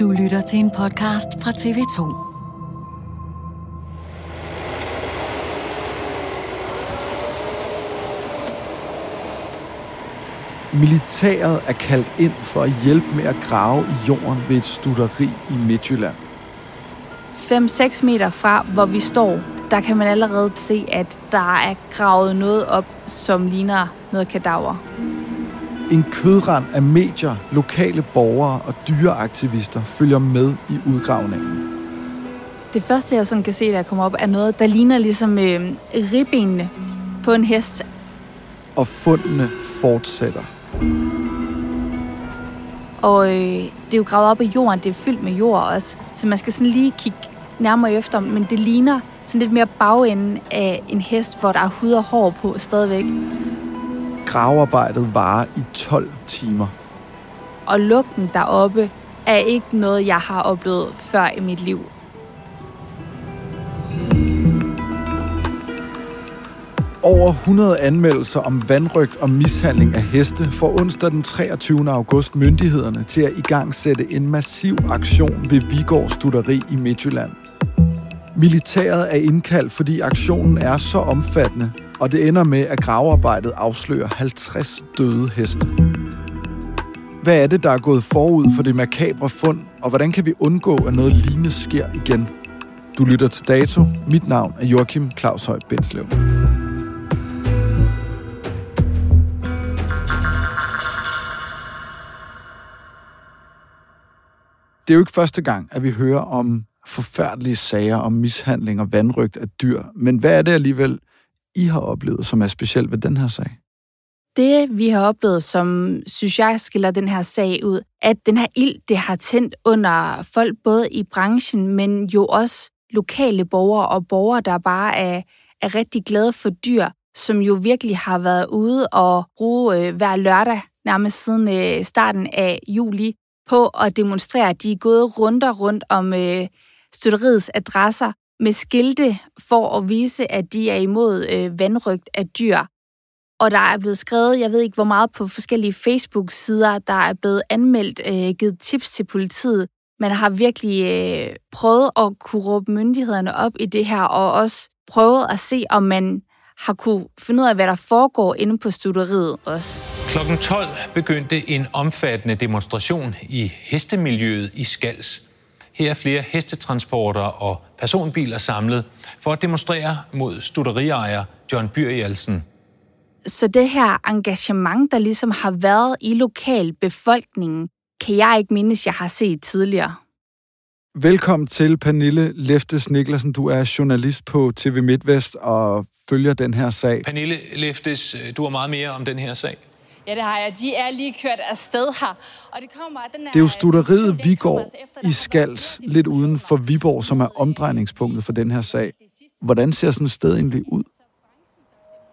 Du lytter til en podcast fra TV2. Militæret er kaldt ind for at hjælpe med at grave i jorden ved et studeri i Midtjylland. 5-6 meter fra, hvor vi står, der kan man allerede se, at der er gravet noget op, som ligner noget kadaver. En kødrand af medier, lokale borgere og dyreaktivister følger med i udgravningen. Det første, jeg sådan kan se, der kommer op, er noget, der ligner ligesom øh, ribbenene på en hest. Og fundene fortsætter. Og øh, det er jo gravet op i jorden, det er fyldt med jord også. Så man skal sådan lige kigge nærmere efter, men det ligner sådan lidt mere bagenden af en hest, hvor der er hud og hår på stadigvæk. Gravearbejdet varer i 12 timer. Og lugten deroppe er ikke noget, jeg har oplevet før i mit liv. Over 100 anmeldelser om vandrygt og mishandling af heste får onsdag den 23. august myndighederne til at igangsætte en massiv aktion ved Vigård Studeri i Midtjylland. Militæret er indkaldt, fordi aktionen er så omfattende, og det ender med, at gravearbejdet afslører 50 døde heste. Hvad er det, der er gået forud for det makabre fund, og hvordan kan vi undgå, at noget lignende sker igen? Du lytter til Dato. Mit navn er Joachim Claus Høj Bindslev. Det er jo ikke første gang, at vi hører om forfærdelige sager om mishandling og vandrygt af dyr. Men hvad er det alligevel, i har oplevet, som er specielt ved den her sag? Det, vi har oplevet, som synes jeg skiller den her sag ud, at den her ild, det har tændt under folk både i branchen, men jo også lokale borgere og borgere, der bare er, er rigtig glade for dyr, som jo virkelig har været ude og bruge øh, hver lørdag, nærmest siden øh, starten af juli, på at demonstrere. De er gået rundt og rundt om øh, støtteriets adresser med skilte for at vise, at de er imod øh, vandrygt af dyr. Og der er blevet skrevet, jeg ved ikke hvor meget på forskellige Facebook-sider, der er blevet anmeldt, øh, givet tips til politiet. Man har virkelig øh, prøvet at kunne råbe myndighederne op i det her, og også prøvet at se, om man har kunne finde ud af, hvad der foregår inde på studeriet også. Klokken 12 begyndte en omfattende demonstration i hestemiljøet i Skals. Her er flere hestetransporter og personbiler samlet for at demonstrere mod studeriajer John Byrjalsen. Så det her engagement, der ligesom har været i lokal befolkningen, kan jeg ikke mindes, jeg har set tidligere. Velkommen til, Pernille Leftes Niklasen. Du er journalist på TV MidtVest og følger den her sag. Pernille Leftes, du har meget mere om den her sag. Ja, det har jeg. De er lige kørt afsted her. Og det kommer den Det er jo studeriet Viborg i Skals, lidt uden for Viborg, som er omdrejningspunktet for den her sag. Hvordan ser sådan et sted egentlig ud?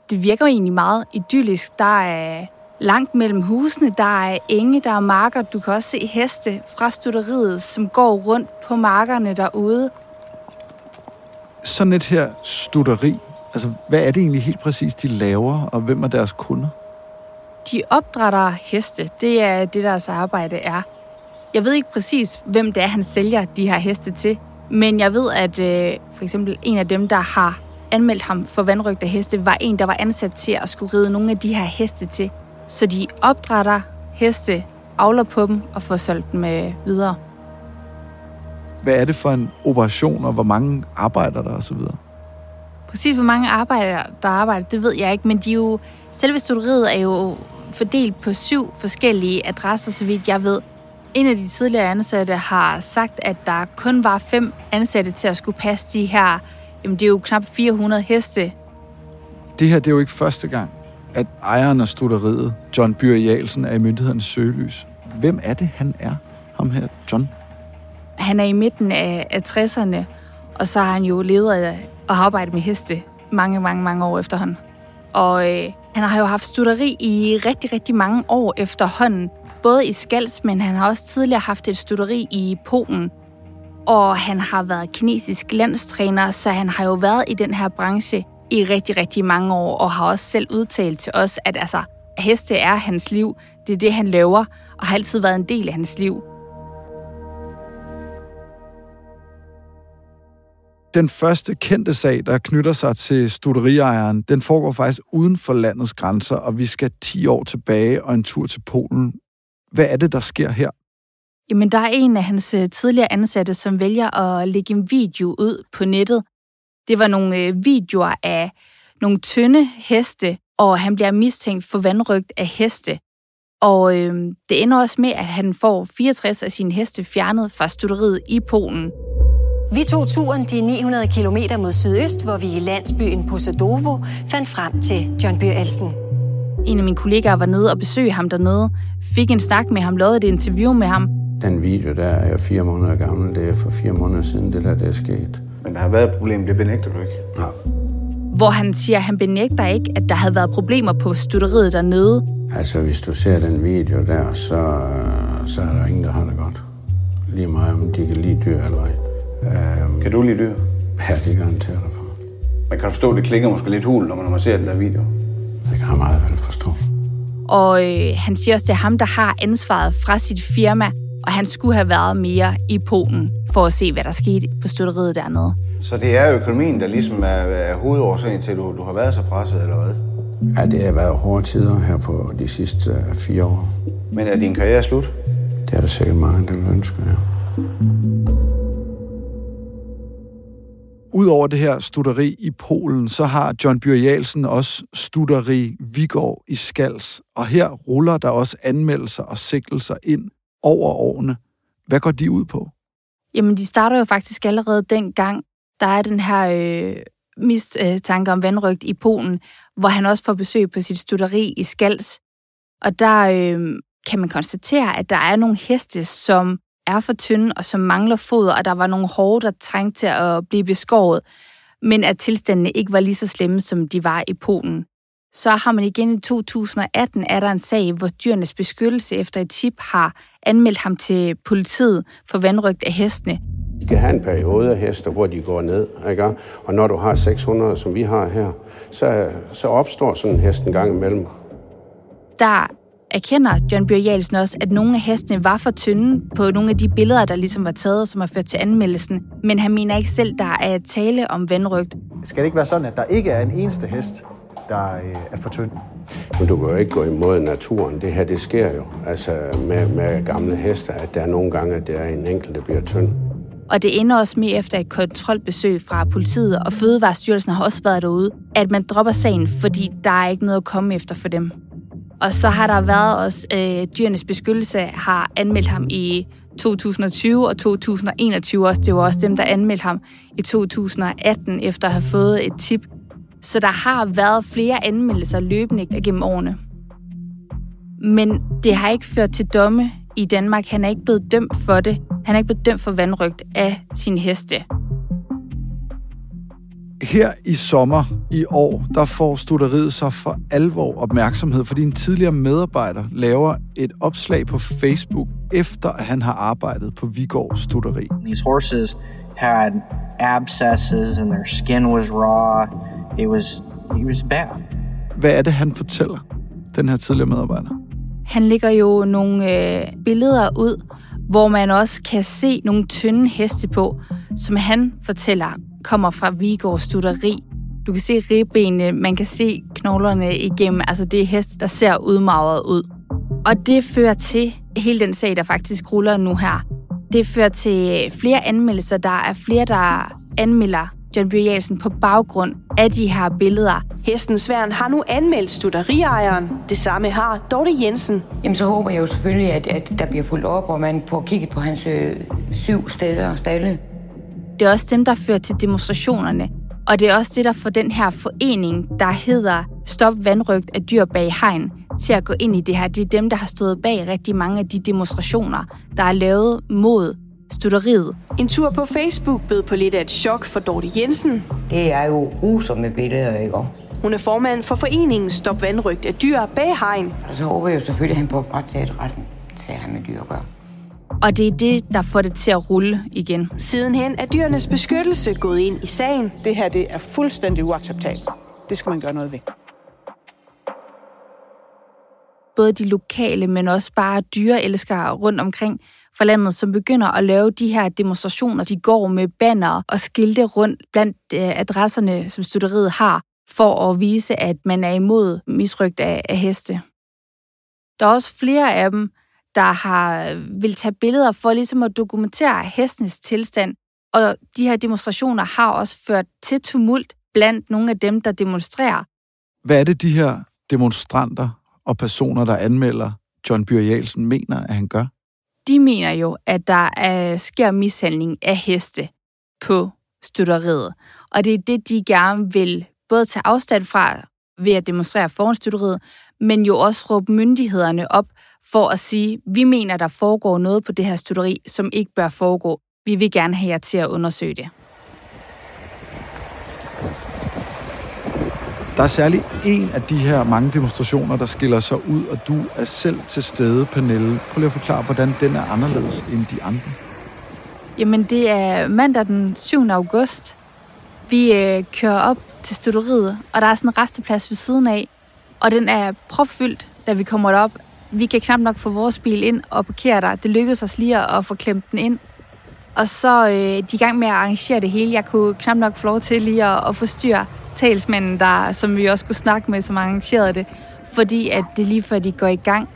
det virker egentlig meget idyllisk. Der er langt mellem husene, der er enge, der er marker. Du kan også se heste fra stutteriet, som går rundt på markerne derude. Sådan et her stutteri, altså hvad er det egentlig helt præcis, de laver, og hvem er deres kunder? De opdrætter heste. Det er det, deres arbejde er. Jeg ved ikke præcis, hvem det er, han sælger de her heste til. Men jeg ved, at øh, for eksempel en af dem, der har anmeldt ham for vandrygte heste, var en, der var ansat til at skulle ride nogle af de her heste til. Så de opdrætter heste, avler på dem og får solgt dem øh, videre. Hvad er det for en operation, og hvor mange arbejder der osv.? Præcis hvor mange arbejdere, der arbejder, det ved jeg ikke, men de er jo, selve studieriet er jo fordelt på syv forskellige adresser, så vidt jeg ved. En af de tidligere ansatte har sagt, at der kun var fem ansatte til at skulle passe de her, jamen det er jo knap 400 heste. Det her det er jo ikke første gang, at ejeren af studeriet, John Byer Jalsen, er i myndighedernes søgelys. Hvem er det, han er, ham her, John? Han er i midten af, af 60'erne, og så har han jo levet af at arbejde med heste mange, mange, mange år efterhånden. Og øh, han har jo haft studeri i rigtig, rigtig mange år efterhånden. Både i Skals, men han har også tidligere haft et studeri i Polen. Og han har været kinesisk landstræner, så han har jo været i den her branche i rigtig, rigtig mange år, og har også selv udtalt til os, at altså, heste er hans liv. Det er det, han laver, og har altid været en del af hans liv. Den første kendte sag, der knytter sig til studeriejeren, den foregår faktisk uden for landets grænser, og vi skal 10 år tilbage og en tur til Polen. Hvad er det, der sker her? Jamen, der er en af hans øh, tidligere ansatte, som vælger at lægge en video ud på nettet. Det var nogle øh, videoer af nogle tynde heste, og han bliver mistænkt for vandrygt af heste. Og øh, det ender også med, at han får 64 af sine heste fjernet fra studeriet i Polen. Vi tog turen de 900 km mod sydøst, hvor vi i landsbyen Posadovo fandt frem til John Elsen. En af mine kollegaer var nede og besøgte ham dernede, fik en snak med ham, lavede et interview med ham. Den video der er jo fire måneder gammel. Det er for fire måneder siden, det der, det er sket. Men der har været et problem, det benægter du ikke? Nej. Hvor han siger, at han benægter ikke, at der havde været problemer på studeriet dernede. Altså, hvis du ser den video der, så, så er der ingen, der har det godt. Lige meget, om de kan lide dyr eller ej. Øhm, kan du lide dyr? Ja, det garanterer dig for. Man kan forstå, at det klinger måske lidt hul, når man ser den der video. Det kan jeg meget vel forstå. Og øh, han siger også, at det er ham, der har ansvaret fra sit firma, og han skulle have været mere i Polen for at se, hvad der skete på støtteriet dernede. Så det er økonomien, der ligesom er, er hovedårsagen til, at du, du har været så presset, eller hvad? Ja, det har været hårde tider her på de sidste uh, fire år. Men er din karriere slut? Det er der sikkert mange, der vil ønske, ja. Udover det her studeri i Polen, så har John Byrjalsen også studeri Vigård i Skals. Og her ruller der også anmeldelser og sigtelser ind over årene. Hvad går de ud på? Jamen, de starter jo faktisk allerede dengang. Der er den her øh, mistanke om vandrygt i Polen, hvor han også får besøg på sit studeri i Skals. Og der øh, kan man konstatere, at der er nogle heste, som er for tynde og som mangler foder, og der var nogle hårde, der trængte til at blive beskåret, men at tilstandene ikke var lige så slemme, som de var i Polen. Så har man igen i 2018, er der en sag, hvor dyrenes beskyttelse efter et tip har anmeldt ham til politiet for vandrygt af hestene. De kan have en periode af heste, hvor de går ned, ikke? og når du har 600, som vi har her, så, så opstår sådan en hest en gang imellem. Der erkender John Bjørn også, at nogle af hestene var for tynde på nogle af de billeder, der ligesom var taget, som har ført til anmeldelsen. Men han mener ikke selv, der er tale om vandrygt. Skal det ikke være sådan, at der ikke er en eneste hest, der øh, er for tynd? Men du kan jo ikke gå imod naturen. Det her, det sker jo. Altså med, med gamle heste, at der er nogle gange, at det er en enkelt, der bliver tynd. Og det ender også med efter et kontrolbesøg fra politiet, og Fødevarestyrelsen har også været derude, at man dropper sagen, fordi der er ikke noget at komme efter for dem. Og så har der været også, øh, dyrenes beskyttelse har anmeldt ham i 2020 og 2021 også. Det var også dem, der anmeldte ham i 2018 efter at have fået et tip. Så der har været flere anmeldelser løbende gennem årene. Men det har ikke ført til domme i Danmark. Han er ikke blevet dømt for det. Han er ikke blevet dømt for vandrygt af sin heste. Her i sommer i år, der får studeriet så for alvor opmærksomhed, fordi en tidligere medarbejder laver et opslag på Facebook, efter at han har arbejdet på Vigård Studeri. These horses had abscesses and their skin was raw. It was, it was bad. Hvad er det, han fortæller, den her tidligere medarbejder? Han lægger jo nogle øh, billeder ud, hvor man også kan se nogle tynde heste på, som han fortæller kommer fra Vigård Studeri. Du kan se ribbenene, man kan se knoglerne igennem. Altså det er heste, der ser udmagret ud. Og det fører til hele den sag, der faktisk ruller nu her. Det fører til flere anmeldelser. Der er flere, der anmelder John Bjørn på baggrund af de her billeder. Hesten Sværn har nu anmeldt studeriejeren. Det samme har Dorte Jensen. Jamen så håber jeg jo selvfølgelig, at, at der bliver fuldt op, og man får kigget på hans øh, syv steder og stalle. Det er også dem, der fører til demonstrationerne. Og det er også det, der får den her forening, der hedder Stop vandrygt af dyr bag hegn, til at gå ind i det her. Det er dem, der har stået bag rigtig mange af de demonstrationer, der er lavet mod studeriet. En tur på Facebook bød på lidt af et chok for Dorte Jensen. Det er jo grusomme billeder, ikke? Hun er formand for foreningen Stop vandrygt af dyr bag hegn. Og så håber jeg jo selvfølgelig, at han på retssaget retten til at have med dyr at gøre. Og det er det, der får det til at rulle igen. Sidenhen er dyrenes beskyttelse gået ind i sagen. Det her det er fuldstændig uacceptabelt. Det skal man gøre noget ved. Både de lokale, men også bare dyreelskere rundt omkring for landet, som begynder at lave de her demonstrationer. De går med banner og skilte rundt blandt øh, adresserne, som studeriet har, for at vise, at man er imod misrygt af, af heste. Der er også flere af dem, der har vil tage billeder for ligesom at dokumentere hestens tilstand. Og de her demonstrationer har også ført til tumult blandt nogle af dem, der demonstrerer. Hvad er det, de her demonstranter og personer, der anmelder John Byrjalsen, mener, at han gør? De mener jo, at der er, sker mishandling af heste på støtteriet. Og det er det, de gerne vil både tage afstand fra ved at demonstrere foran støtteriet, men jo også råbe myndighederne op for at sige, vi mener, der foregår noget på det her studeri, som ikke bør foregå. Vi vil gerne have jer til at undersøge det. Der er særlig en af de her mange demonstrationer, der skiller sig ud, og du er selv til stede, Pernille. Prøv lige at forklare, hvordan den er anderledes end de andre. Jamen, det er mandag den 7. august. Vi øh, kører op til stutteriet, og der er sådan en resteplads ved siden af, og den er propfyldt, da vi kommer derop. Vi kan knap nok få vores bil ind og parkere der. Det lykkedes os lige at få klemt den ind. Og så øh, de er i gang med at arrangere det hele. Jeg kunne knap nok få lov til lige at, at forstyrre talsmanden, der, som vi også skulle snakke med, som arrangerede det, fordi at det lige før de går i gang.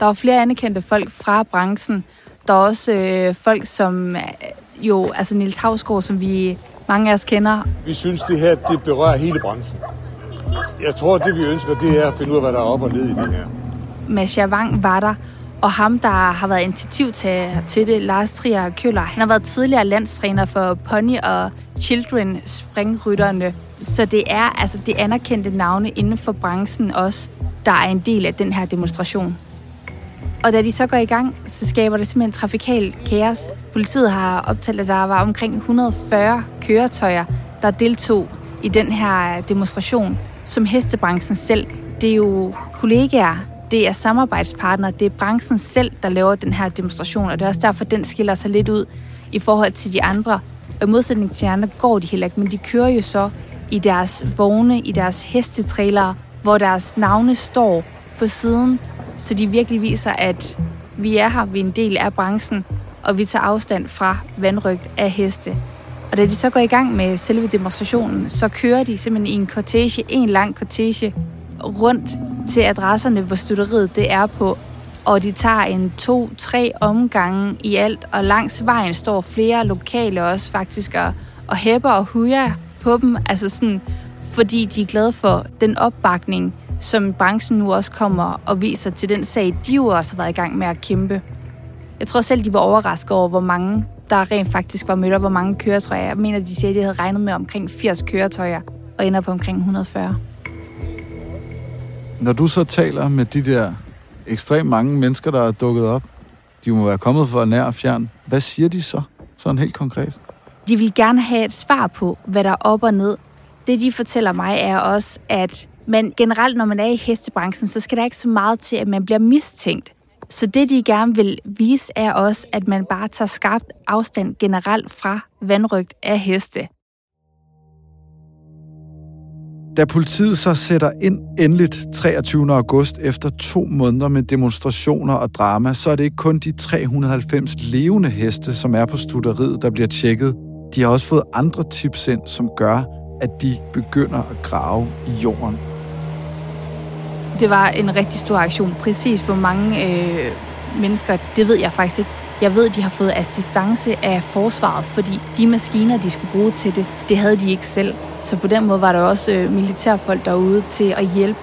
Der var flere anerkendte folk fra branchen. Der er også øh, folk, som øh, jo, altså Nils Havsgaard, som vi mange af os kender. Vi synes, det her det berører hele branchen. Jeg tror, det vi ønsker, det er at finde ud af, hvad der er op og ned i det her. Masha Wang var der, og ham, der har været initiativtager til, til det, Lars Trier Køller, han har været tidligere landstræner for Pony og Children springrytterne. Så det er altså det anerkendte navne inden for branchen også, der er en del af den her demonstration. Og da de så går i gang, så skaber det simpelthen trafikal kaos. Politiet har optalt, at der var omkring 140 køretøjer, der deltog i den her demonstration, som hestebranchen selv. Det er jo kollegaer, det er samarbejdspartnere, det er branchen selv, der laver den her demonstration, og det er også derfor, den skiller sig lidt ud i forhold til de andre. Og i modsætning til de andre går de heller ikke, men de kører jo så i deres vogne, i deres hestetrailere, hvor deres navne står på siden, så de virkelig viser, at vi er her, vi er en del af branchen, og vi tager afstand fra vandrygt af heste. Og da de så går i gang med selve demonstrationen, så kører de simpelthen i en kortege, en lang kortege, rundt til adresserne, hvor stutteriet det er på. Og de tager en to-tre omgange i alt, og langs vejen står flere lokale også faktisk og, og hæpper og hujer på dem, altså sådan, fordi de er glade for den opbakning, som branchen nu også kommer og viser til den sag, de jo også har været i gang med at kæmpe. Jeg tror selv, de var overrasket over, hvor mange der rent faktisk var mødt, og hvor mange køretøjer. Jeg mener, de siger, at de havde regnet med omkring 80 køretøjer, og ender på omkring 140. Når du så taler med de der ekstremt mange mennesker, der er dukket op, de må være kommet fra nær og fjern. Hvad siger de så, sådan helt konkret? De vil gerne have et svar på, hvad der er op og ned. Det, de fortæller mig, er også, at man generelt, når man er i hestebranchen, så skal der ikke så meget til, at man bliver mistænkt. Så det, de gerne vil vise, er også, at man bare tager skarpt afstand generelt fra vandrygt af heste. Da politiet så sætter ind endeligt 23. august efter to måneder med demonstrationer og drama, så er det ikke kun de 390 levende heste, som er på studeriet, der bliver tjekket. De har også fået andre tips ind, som gør, at de begynder at grave i jorden. Det var en rigtig stor aktion. Præcis hvor mange øh, mennesker, det ved jeg faktisk ikke. Jeg ved, at de har fået assistance af forsvaret, fordi de maskiner, de skulle bruge til det, det havde de ikke selv. Så på den måde var der også øh, militærfolk derude til at hjælpe.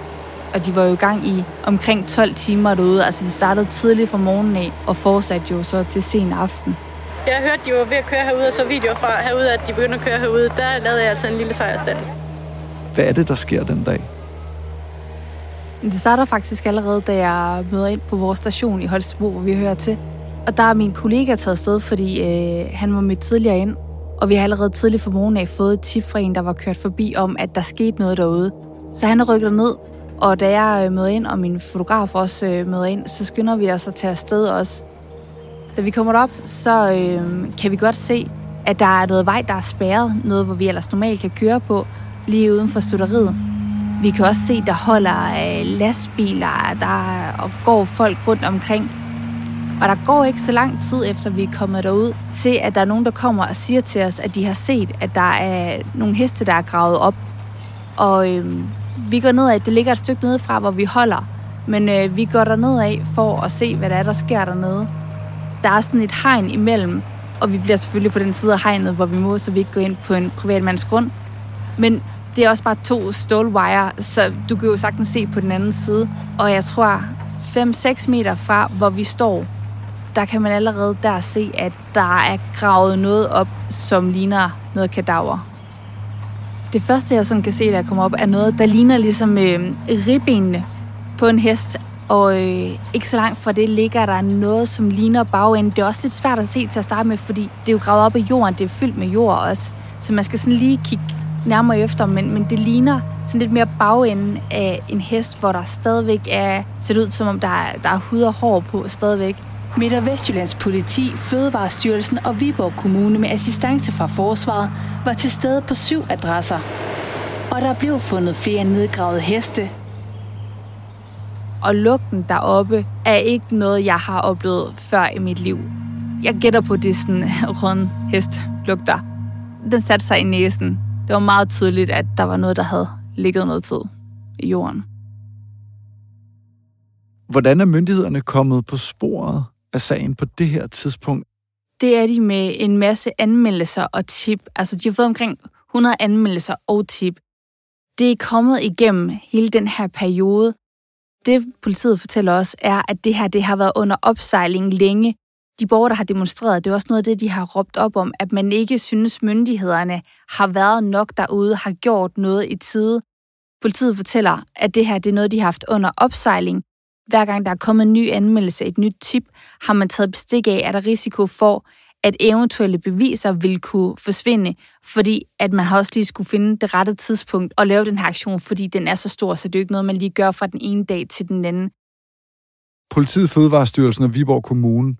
Og de var jo i gang i omkring 12 timer derude. Altså de startede tidligt fra morgenen af og fortsatte jo så til sen aften. Jeg hørte, de var ved at køre herude, og så videoer fra herude, at de begyndte at køre herude. Der lavede jeg altså en lille sejrstans. Hvad er det, der sker den dag? Det starter faktisk allerede, da jeg møder ind på vores station i Holstebro, hvor vi hører til. Og der er min kollega taget sted, fordi øh, han var mødt tidligere ind. Og vi har allerede tidligt for morgen af fået et tip fra en, der var kørt forbi om, at der skete noget derude. Så han er rykket ned, og da jeg øh, møder ind, og min fotograf også øh, møder ind, så skynder vi os at tage afsted også. Da vi kommer op, så øh, kan vi godt se, at der er noget vej, der er spærret. Noget, hvor vi ellers normalt kan køre på, lige uden for stutteriet. Vi kan også se, der holder øh, lastbiler, der og går folk rundt omkring. Og der går ikke så lang tid efter, vi er kommet derud, til at der er nogen, der kommer og siger til os, at de har set, at der er nogle heste, der er gravet op. Og øh, vi går ned af, det ligger et stykke nede fra, hvor vi holder. Men øh, vi går derned af for at se, hvad der er, der sker dernede. Der er sådan et hegn imellem, og vi bliver selvfølgelig på den side af hegnet, hvor vi må, så vi ikke går ind på en privatmands grund. Men det er også bare to stålwire, så du kan jo sagtens se på den anden side. Og jeg tror, 5-6 meter fra, hvor vi står, der kan man allerede der se, at der er gravet noget op, som ligner noget kadaver. Det første, jeg sådan kan se, der kommer op, er noget, der ligner ligesom øh, ribbenene på en hest. Og øh, ikke så langt fra det ligger der noget, som ligner bagenden. Det er også lidt svært at se til at starte med, fordi det er jo gravet op i jorden. Det er fyldt med jord også. Så man skal sådan lige kigge nærmere efter, men, men det ligner sådan lidt mere bagenden af en hest, hvor der stadigvæk er, ser ud som om der er, der er hud og hår på stadigvæk. Midt- og Vestjyllands politi, Fødevarestyrelsen og Viborg Kommune med assistance fra forsvaret var til stede på syv adresser. Og der blev fundet flere nedgravede heste. Og lugten deroppe er ikke noget, jeg har oplevet før i mit liv. Jeg gætter på, det sådan rødden hest lugter. Den satte sig i næsen. Det var meget tydeligt, at der var noget, der havde ligget noget tid i jorden. Hvordan er myndighederne kommet på sporet af sagen på det her tidspunkt? Det er de med en masse anmeldelser og tip. Altså, de har fået omkring 100 anmeldelser og tip. Det er kommet igennem hele den her periode. Det politiet fortæller os, er, at det her det har været under opsejling længe. De borgere, der har demonstreret, det er også noget af det, de har råbt op om, at man ikke synes, myndighederne har været nok derude, har gjort noget i tide. Politiet fortæller, at det her det er noget, de har haft under opsejling, hver gang der er kommet en ny anmeldelse, et nyt tip, har man taget bestik af, at der risiko for, at eventuelle beviser vil kunne forsvinde, fordi at man har også lige skulle finde det rette tidspunkt og lave den her aktion, fordi den er så stor, så det er jo ikke noget, man lige gør fra den ene dag til den anden. Politiet, Fødevarestyrelsen og Viborg Kommune,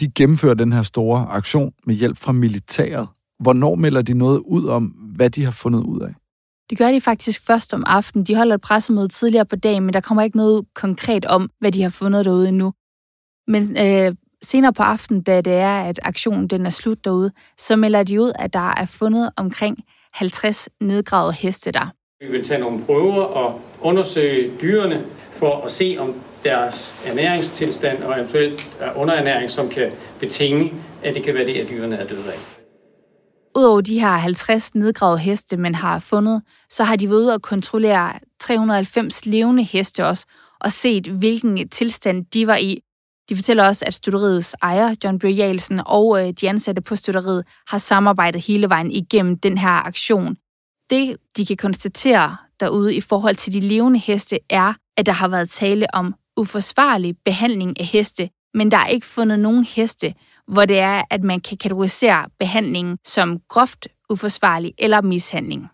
de gennemfører den her store aktion med hjælp fra militæret. Hvornår melder de noget ud om, hvad de har fundet ud af? Det gør de faktisk først om aftenen. De holder et pressemøde tidligere på dagen, men der kommer ikke noget konkret om, hvad de har fundet derude endnu. Men øh, senere på aftenen, da det er, at aktionen den er slut derude, så melder de ud, at der er fundet omkring 50 nedgravede heste der. Vi vil tage nogle prøver og undersøge dyrene for at se, om deres ernæringstilstand og eventuelt øh, underernæring, som kan betinge, at det kan være det, at dyrene er døde af. Udover de her 50 nedgravede heste, man har fundet, så har de været ude og kontrollere 390 levende heste også, og set, hvilken tilstand de var i. De fortæller også, at stutteriets ejer, John Bjørjalsen, og øh, de ansatte på stutteriet har samarbejdet hele vejen igennem den her aktion. Det, de kan konstatere derude i forhold til de levende heste, er, at der har været tale om uforsvarlig behandling af heste, men der er ikke fundet nogen heste, hvor det er, at man kan kategorisere behandlingen som groft uforsvarlig eller mishandling.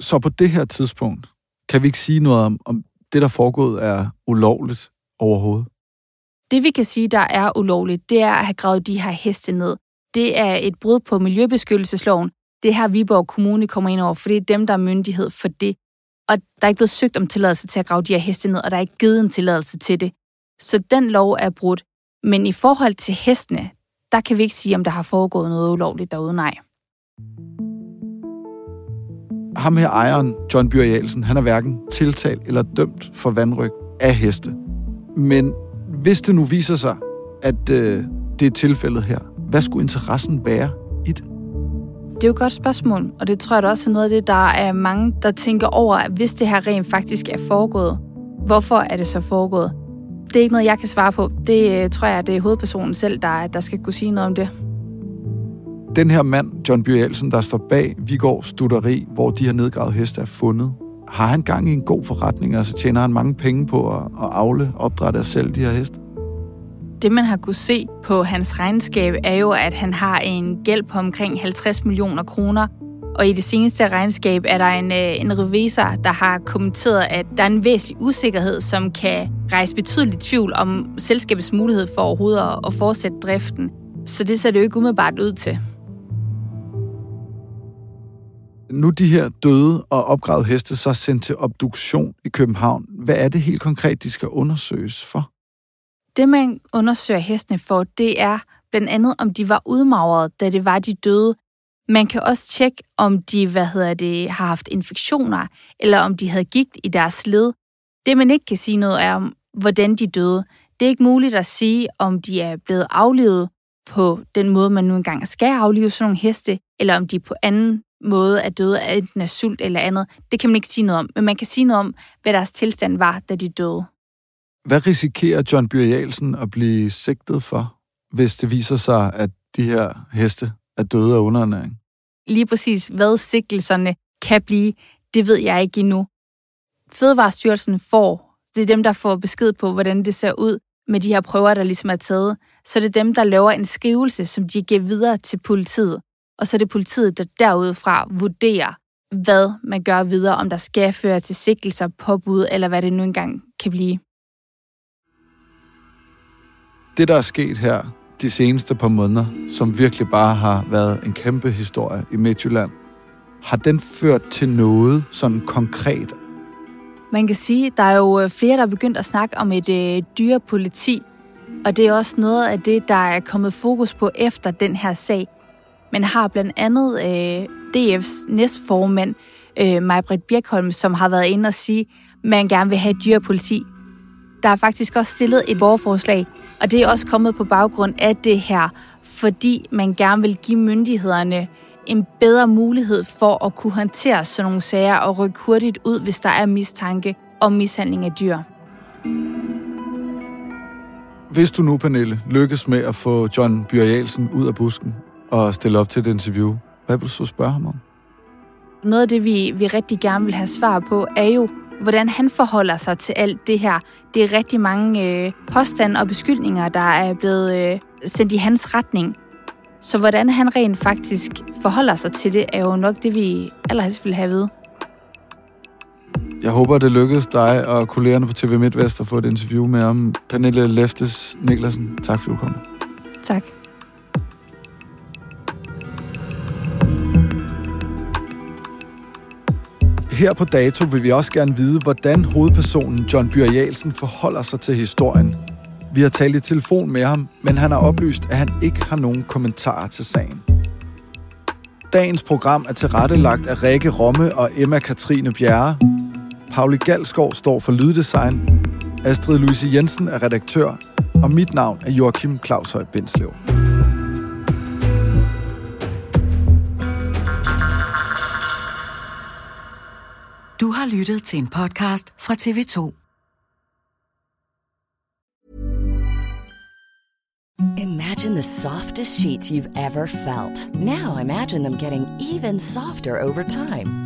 Så på det her tidspunkt, kan vi ikke sige noget om, om det, der foregået, er ulovligt overhovedet? Det vi kan sige, der er ulovligt, det er at have gravet de her heste ned. Det er et brud på Miljøbeskyttelsesloven. Det her Viborg Kommune kommer ind over, for det er dem, der er myndighed for det. Og der er ikke blevet søgt om tilladelse til at grave de her heste ned, og der er ikke givet en tilladelse til det. Så den lov er brudt. Men i forhold til hestene, der kan vi ikke sige, om der har foregået noget ulovligt derude, nej. Ham her ejeren, John Bjørn han er hverken tiltalt eller dømt for vandryg af heste. Men hvis det nu viser sig, at øh, det er tilfældet her, hvad skulle interessen være det? Er jo et godt spørgsmål, og det tror jeg da også er noget af det, der er mange, der tænker over, at hvis det her rent faktisk er foregået, hvorfor er det så foregået? Det er ikke noget, jeg kan svare på. Det øh, tror jeg, det er hovedpersonen selv, der, der skal kunne sige noget om det. Den her mand, John Bjørn der står bag Vigård Studeri, hvor de her nedgravede heste er fundet, har han gang i en god forretning? Altså tjener han mange penge på at, at afle, opdrætte og sælge de her heste? Det, man har kunne se på hans regnskab, er jo, at han har en gæld på omkring 50 millioner kroner. Og i det seneste regnskab er der en, øh, en revisor, der har kommenteret, at der er en væsentlig usikkerhed, som kan rejse betydeligt tvivl om selskabets mulighed for overhovedet at fortsætte driften. Så det ser det jo ikke umiddelbart ud til. Nu de her døde og opgravede heste så sendt til obduktion i København. Hvad er det helt konkret, de skal undersøges for? Det, man undersøger hestene for, det er blandt andet, om de var udmagret, da det var, de døde. Man kan også tjekke, om de hvad hedder det, har haft infektioner, eller om de havde gigt i deres led. Det, man ikke kan sige noget er om, hvordan de døde. Det er ikke muligt at sige, om de er blevet aflevet på den måde, man nu engang skal aflive sådan nogle heste, eller om de på anden måde er døde af enten af sult eller andet. Det kan man ikke sige noget om, men man kan sige noget om, hvad deres tilstand var, da de døde. Hvad risikerer John Byrjalsen at blive sigtet for, hvis det viser sig, at de her heste er døde af underernæring? Lige præcis, hvad sigtelserne kan blive, det ved jeg ikke endnu. Fødevarestyrelsen får, det er dem, der får besked på, hvordan det ser ud med de her prøver, der ligesom er taget. Så det er dem, der laver en skrivelse, som de giver videre til politiet. Og så er det politiet, der derudfra vurderer, hvad man gør videre, om der skal føre til sigtelser, påbud, eller hvad det nu engang kan blive. Det, der er sket her de seneste par måneder, som virkelig bare har været en kæmpe historie i Midtjylland, har den ført til noget sådan konkret? Man kan sige, der er jo øh, flere, der er begyndt at snakke om et øh, dyrepoliti, og det er også noget af det, der er kommet fokus på efter den her sag men har blandt andet øh, DF's næstformand, øh, Majbrit Birkholm, som har været inde og sige, at man gerne vil have et dyrepoliti. Der er faktisk også stillet et borgerforslag, og det er også kommet på baggrund af det her, fordi man gerne vil give myndighederne en bedre mulighed for at kunne håndtere sådan nogle sager og rykke hurtigt ud, hvis der er mistanke om mishandling af dyr. Hvis du nu, Pernille, lykkes med at få John Bjørjalsen ud af busken, og stille op til et interview, hvad vil du så spørge ham om? Noget af det, vi, vi rigtig gerne vil have svar på, er jo, hvordan han forholder sig til alt det her. Det er rigtig mange øh, påstande og beskyldninger, der er blevet øh, sendt i hans retning. Så hvordan han rent faktisk forholder sig til det, er jo nok det, vi allerhelst vil have vide. Jeg håber, det lykkedes dig og kollegerne på TV MidtVest at få et interview med ham. Pernille Leftes Niklasen, tak fordi du kom. Tak. Her på dato vil vi også gerne vide, hvordan hovedpersonen John Byrjalsen forholder sig til historien. Vi har talt i telefon med ham, men han har oplyst, at han ikke har nogen kommentarer til sagen. Dagens program er tilrettelagt af Rikke Romme og Emma Katrine Bjerre. Pauli Galskov står for lyddesign. Astrid Louise Jensen er redaktør. Og mit navn er Joachim Claus Høj Bindslev. Du har lyttet til en podcast fra TV2. Imagine the softest sheets you've ever felt. Now imagine them getting even softer over time.